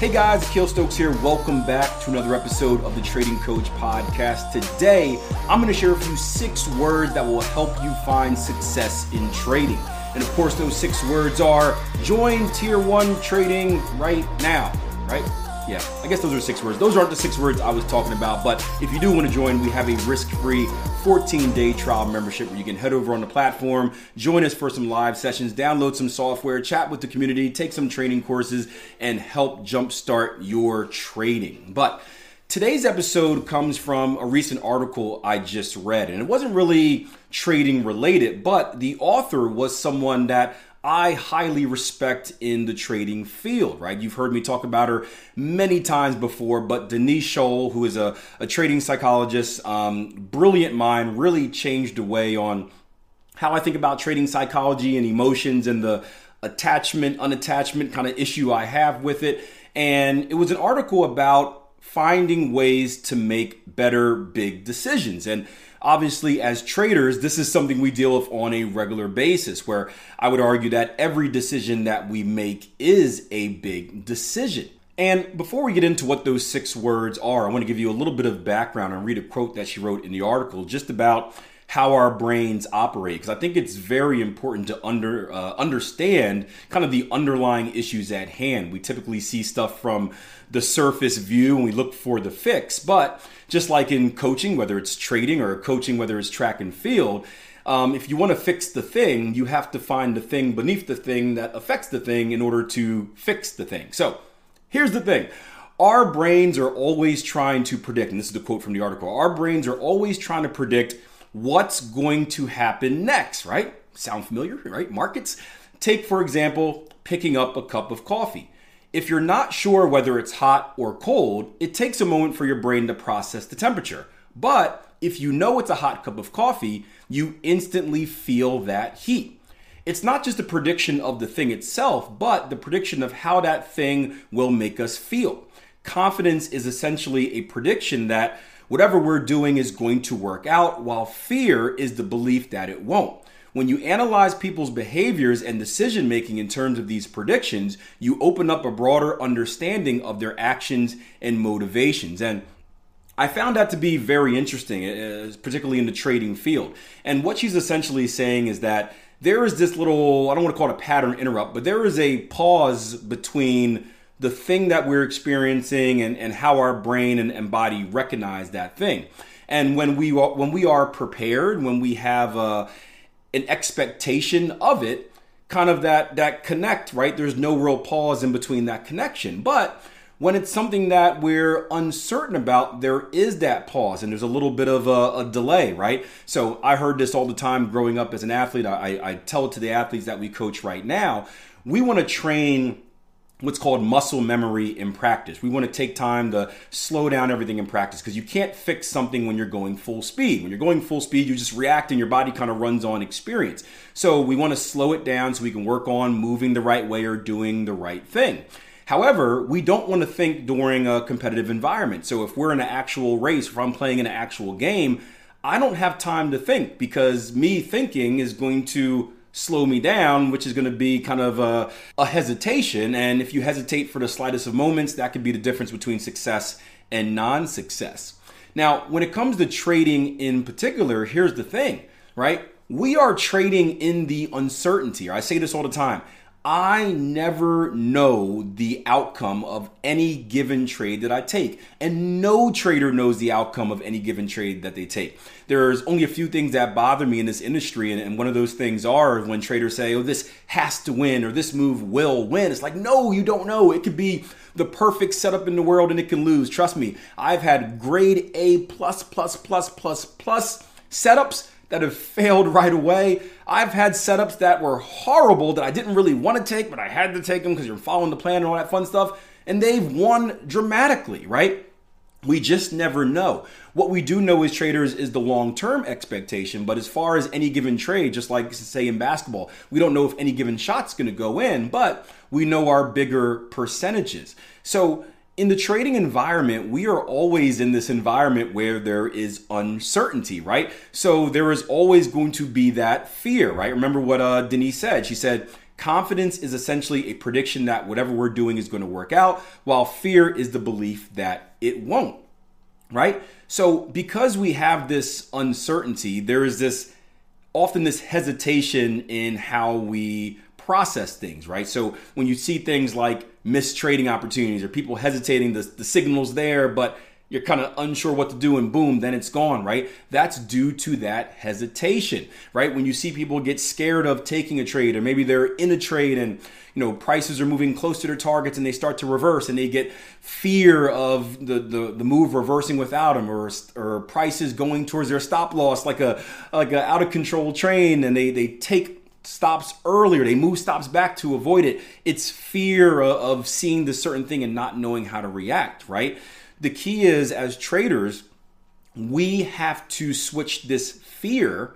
Hey guys, Akil Stokes here. Welcome back to another episode of the Trading Coach Podcast. Today, I'm going to share with you six words that will help you find success in trading. And of course, those six words are join tier one trading right now, right? Yeah, I guess those are six words. Those aren't the six words I was talking about, but if you do want to join, we have a risk free 14 day trial membership where you can head over on the platform, join us for some live sessions, download some software, chat with the community, take some training courses, and help jumpstart your trading. But Today's episode comes from a recent article I just read, and it wasn't really trading related, but the author was someone that I highly respect in the trading field, right? You've heard me talk about her many times before, but Denise Shull, who is a, a trading psychologist, um, brilliant mind, really changed the way on how I think about trading psychology and emotions and the attachment, unattachment kind of issue I have with it. And it was an article about finding ways to make better big decisions. And Obviously, as traders, this is something we deal with on a regular basis, where I would argue that every decision that we make is a big decision. And before we get into what those six words are, I want to give you a little bit of background and read a quote that she wrote in the article just about how our brains operate because I think it's very important to under uh, understand kind of the underlying issues at hand. We typically see stuff from the surface view and we look for the fix, but just like in coaching, whether it's trading or coaching, whether it's track and field. Um, if you want to fix the thing, you have to find the thing beneath the thing that affects the thing in order to fix the thing. So here's the thing our brains are always trying to predict, and this is the quote from the article our brains are always trying to predict what's going to happen next, right? Sound familiar, right? Markets. Take, for example, picking up a cup of coffee. If you're not sure whether it's hot or cold, it takes a moment for your brain to process the temperature. But if you know it's a hot cup of coffee, you instantly feel that heat. It's not just a prediction of the thing itself, but the prediction of how that thing will make us feel. Confidence is essentially a prediction that whatever we're doing is going to work out, while fear is the belief that it won't. When you analyze people's behaviors and decision making in terms of these predictions, you open up a broader understanding of their actions and motivations. And I found that to be very interesting, uh, particularly in the trading field. And what she's essentially saying is that there is this little, I don't want to call it a pattern interrupt, but there is a pause between the thing that we're experiencing and, and how our brain and, and body recognize that thing. And when we are, when we are prepared, when we have a, an expectation of it, kind of that that connect, right? There's no real pause in between that connection. But when it's something that we're uncertain about, there is that pause and there's a little bit of a, a delay, right? So I heard this all the time growing up as an athlete. I, I tell it to the athletes that we coach right now. We want to train what's called muscle memory in practice. We want to take time to slow down everything in practice because you can't fix something when you're going full speed. When you're going full speed, you just react and your body kind of runs on experience. So we want to slow it down so we can work on moving the right way or doing the right thing. However, we don't want to think during a competitive environment. So if we're in an actual race, if I'm playing in an actual game, I don't have time to think because me thinking is going to slow me down, which is going to be kind of a, a, hesitation. And if you hesitate for the slightest of moments, that could be the difference between success and non success. Now, when it comes to trading in particular, here's the thing, right? We are trading in the uncertainty. I say this all the time. I never know the outcome of any given trade that I take. And no trader knows the outcome of any given trade that they take. There's only a few things that bother me in this industry. And, one of those things are when traders say, oh, this has to win or this move will win. It's like, no, you don't know. It could be the perfect setup in the world and it can lose. Trust me, I've had grade A plus, plus, plus, plus, plus setups that have failed right away. I've had setups that were horrible that I didn't really want to take, but I had to take them because you're following the plan and all that fun stuff. And they've won dramatically, right? We just never know. What we do know as traders is the long term expectation, but as far as any given trade, just like say in basketball, we don't know if any given shot's going to go in, but we know our bigger percentages. So in the trading environment, we are always in this environment where there is uncertainty, right? So there is always going to be that fear, right? Remember what uh, Denise said. She said, Confidence is essentially a prediction that whatever we're doing is going to work out, while fear is the belief that it won't, right? So, because we have this uncertainty, there is this often this hesitation in how we process things, right? So, when you see things like missed trading opportunities or people hesitating, the, the signals there, but you're kind of unsure what to do and boom then it's gone right that's due to that hesitation right when you see people get scared of taking a trade or maybe they're in a trade and you know prices are moving close to their targets and they start to reverse and they get fear of the the, the move reversing without them or or prices going towards their stop loss like a like a out of control train and they they take stops earlier they move stops back to avoid it it's fear of seeing the certain thing and not knowing how to react right the key is as traders, we have to switch this fear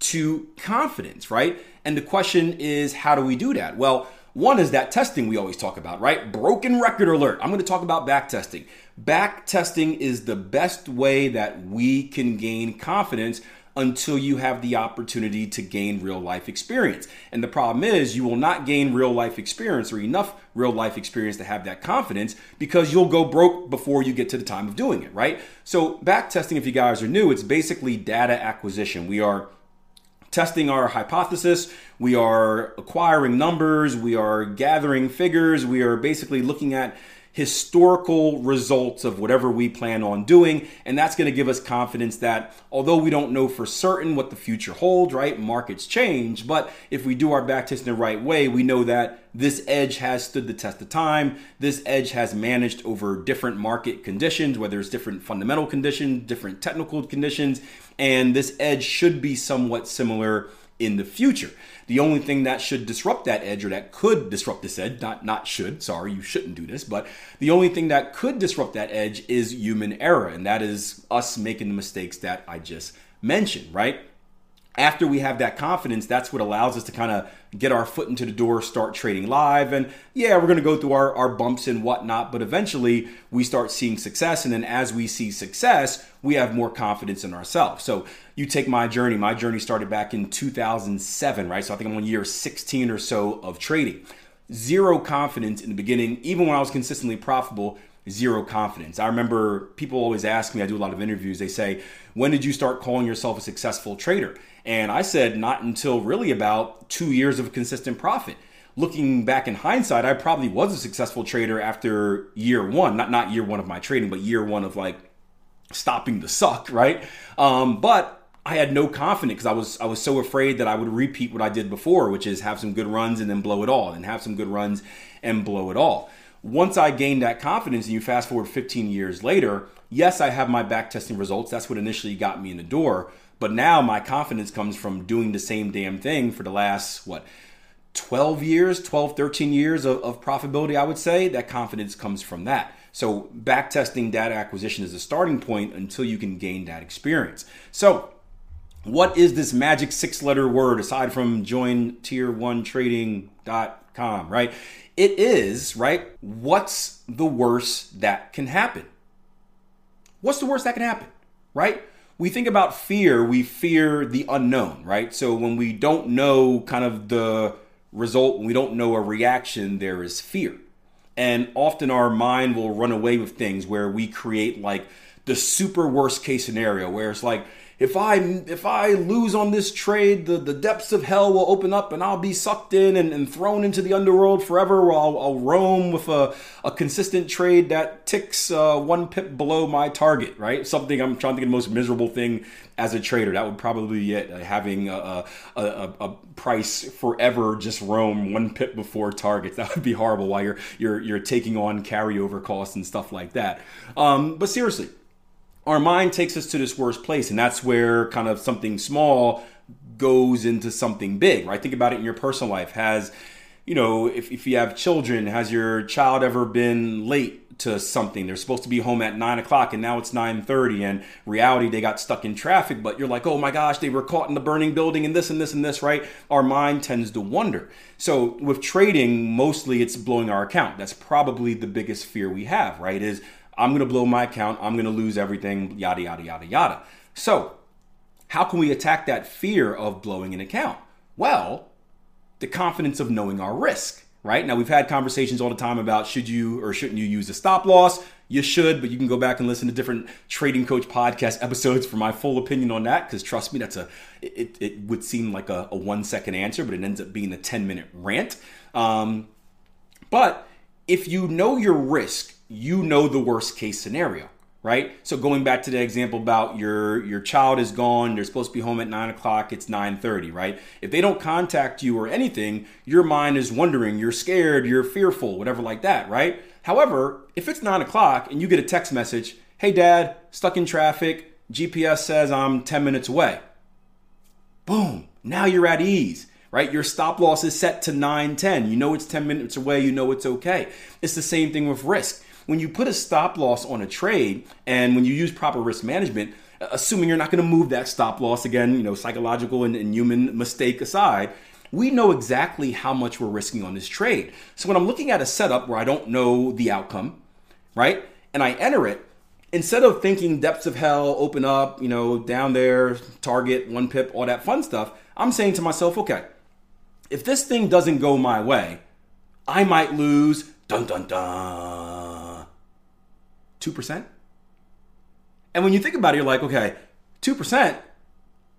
to confidence, right? And the question is, how do we do that? Well, one is that testing we always talk about, right? Broken record alert. I'm going to talk about back testing. Back testing is the best way that we can gain confidence until you have the opportunity to gain real life experience. And the problem is, you will not gain real life experience or enough real life experience to have that confidence because you'll go broke before you get to the time of doing it, right? So, back testing, if you guys are new, it's basically data acquisition. We are testing our hypothesis, we are acquiring numbers, we are gathering figures, we are basically looking at historical results of whatever we plan on doing. And that's going to give us confidence that although we don't know for certain what the future holds, right? Markets change. But if we do our backtesting the right way, we know that this edge has stood the test of time. This edge has managed over different market conditions, whether it's different fundamental conditions, different technical conditions. And this edge should be somewhat similar in the future. The only thing that should disrupt that edge or that could disrupt this edge, not not should, sorry, you shouldn't do this, but the only thing that could disrupt that edge is human error and that is us making the mistakes that I just mentioned, right? After we have that confidence, that's what allows us to kind of get our foot into the door, start trading live. And yeah, we're going to go through our, our bumps and whatnot, but eventually we start seeing success. And then as we see success, we have more confidence in ourselves. So you take my journey. My journey started back in 2007, right? So I think I'm on year 16 or so of trading. Zero confidence in the beginning, even when I was consistently profitable, zero confidence. I remember people always ask me, I do a lot of interviews, they say, When did you start calling yourself a successful trader? And I said, Not until really about two years of consistent profit. Looking back in hindsight, I probably was a successful trader after year one, not not year one of my trading, but year one of like stopping the suck, right? Um, but I had no confidence because I was I was so afraid that I would repeat what I did before, which is have some good runs and then blow it all, and have some good runs and blow it all once I gained that confidence, and you fast forward 15 years later, yes, I have my back testing results. That's what initially got me in the door. But now my confidence comes from doing the same damn thing for the last, what, 12 years, 12, 13 years of, of profitability, I would say. That confidence comes from that. So back testing data acquisition is a starting point until you can gain that experience. So what is this magic six letter word aside from join tier one trading.com, right? It is, right? What's the worst that can happen? What's the worst that can happen, right? We think about fear, we fear the unknown, right? So when we don't know kind of the result, when we don't know a reaction, there is fear. And often our mind will run away with things where we create like the super worst case scenario where it's like, if I if I lose on this trade, the, the depths of hell will open up and I'll be sucked in and, and thrown into the underworld forever. Where I'll, I'll roam with a, a consistent trade that ticks uh, one pip below my target, right? Something I'm trying to think of the most miserable thing as a trader. That would probably be it. Uh, having a, a, a, a, price forever just roam one pip before targets. That would be horrible while you're you're you're taking on carryover costs and stuff like that. Um, but seriously our mind takes us to this worst place, and that's where kind of something small goes into something big, right? Think about it in your personal life. Has, you know, if, if you have children, has your child ever been late to something? They're supposed to be home at nine o'clock and now it's 9:30 and reality they got stuck in traffic, but you're like, oh my gosh, they were caught in the burning building and this and this and this, right? Our mind tends to wonder. So with trading, mostly it's blowing our account. That's probably the biggest fear we have, right? Is I'm going to blow my account. I'm going to lose everything, yada, yada, yada, yada. So, how can we attack that fear of blowing an account? Well, the confidence of knowing our risk, right? Now, we've had conversations all the time about should you or shouldn't you use a stop loss? You should, but you can go back and listen to different Trading Coach podcast episodes for my full opinion on that. Because trust me, that's a it, it would seem like a, a, one second answer, but it ends up being a 10 minute rant. Um, but if you know your risk, you know the worst case scenario right? So going back to the example about your your child is gone, they're supposed to be home at nine o'clock, it's nine thirty, right? If they don't contact you or anything, your mind is wondering, you're scared, you're fearful, whatever like that, right? However, if it's nine o'clock and you get a text message, hey dad, stuck in traffic, GPS says I'm 10 minutes away. Boom, now you're at ease right? Your stop loss is set to 9, 10. You know it's 10 minutes away, you know it's okay. It's the same thing with risk when you put a stop loss on a trade and when you use proper risk management, assuming you're not going to move that stop loss again, you know, psychological and, and human mistake aside, we know exactly how much we're risking on this trade. So when I'm looking at a setup where I don't know the outcome, right, and I enter it, instead of thinking depths of hell, open up, you know, down there, target, one pip, all that fun stuff, I'm saying to myself, okay, if this thing doesn't go my way, I might lose, dun dun dun 2%. And when you think about it, you're like, okay, 2%,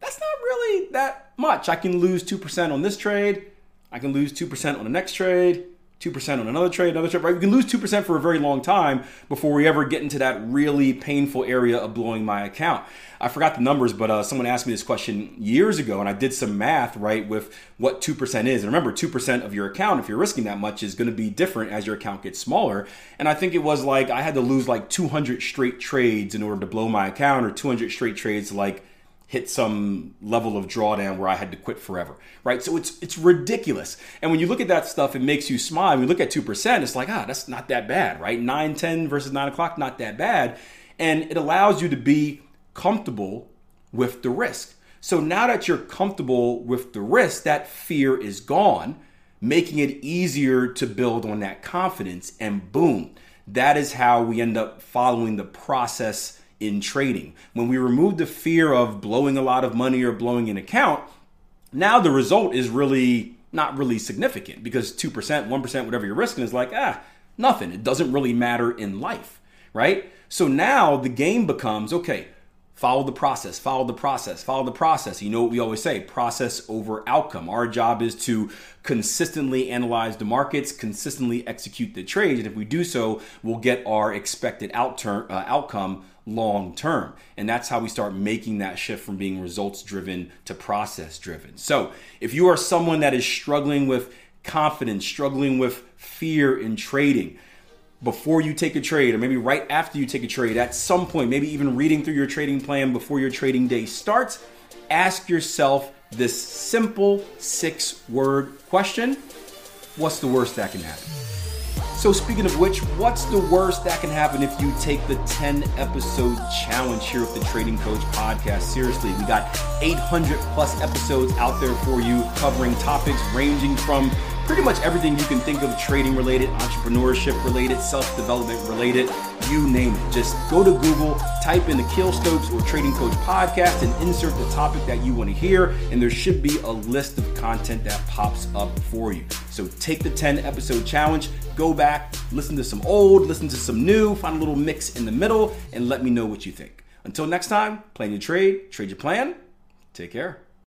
that's not really that much. I can lose 2% on this trade. I can lose 2% on the next trade. 2% on another trade, another trade, right? We can lose 2% for a very long time before we ever get into that really painful area of blowing my account. I forgot the numbers, but uh, someone asked me this question years ago, and I did some math, right, with what 2% is. And remember, 2% of your account, if you're risking that much, is going to be different as your account gets smaller. And I think it was like I had to lose like 200 straight trades in order to blow my account, or 200 straight trades like hit some level of drawdown where I had to quit forever, right? So it's it's ridiculous. And when you look at that stuff, it makes you smile. When you look at 2%, it's like, ah, that's not that bad, right? 9, 10 versus 9 o'clock, not that bad. And it allows you to be comfortable with the risk. So now that you're comfortable with the risk, that fear is gone, making it easier to build on that confidence. And boom, that is how we end up following the process in trading. When we remove the fear of blowing a lot of money or blowing an account, now the result is really not really significant because 2%, 1%, whatever you're risking is like, ah, nothing. It doesn't really matter in life, right? So now the game becomes okay, follow the process, follow the process, follow the process. You know what we always say process over outcome. Our job is to consistently analyze the markets, consistently execute the trades. And if we do so, we'll get our expected outturn, uh, outcome long term. And that's how we start making that shift from being results driven to process driven. So if you are someone that is struggling with confidence, struggling with fear in trading, before you take a trade, or maybe right after you take a trade, at some point, maybe even reading through your trading plan before your trading day starts, ask yourself this simple six word question What's the worst that can happen? So, speaking of which, what's the worst that can happen if you take the 10 episode challenge here with the Trading Coach podcast? Seriously, we got 800 plus episodes out there for you covering topics ranging from pretty much everything you can think of trading related, entrepreneurship related, self development related, you name it. Just go to Google, type in Akil Stokes or Trading Coach podcast, and insert the topic that you want to hear. And there should be a list of content that pops up for you. So take the 10 episode challenge, go back, listen to some old, listen to some new, find a little mix in the middle, and let me know what you think. Until next time, plan your trade, trade your plan. Take care.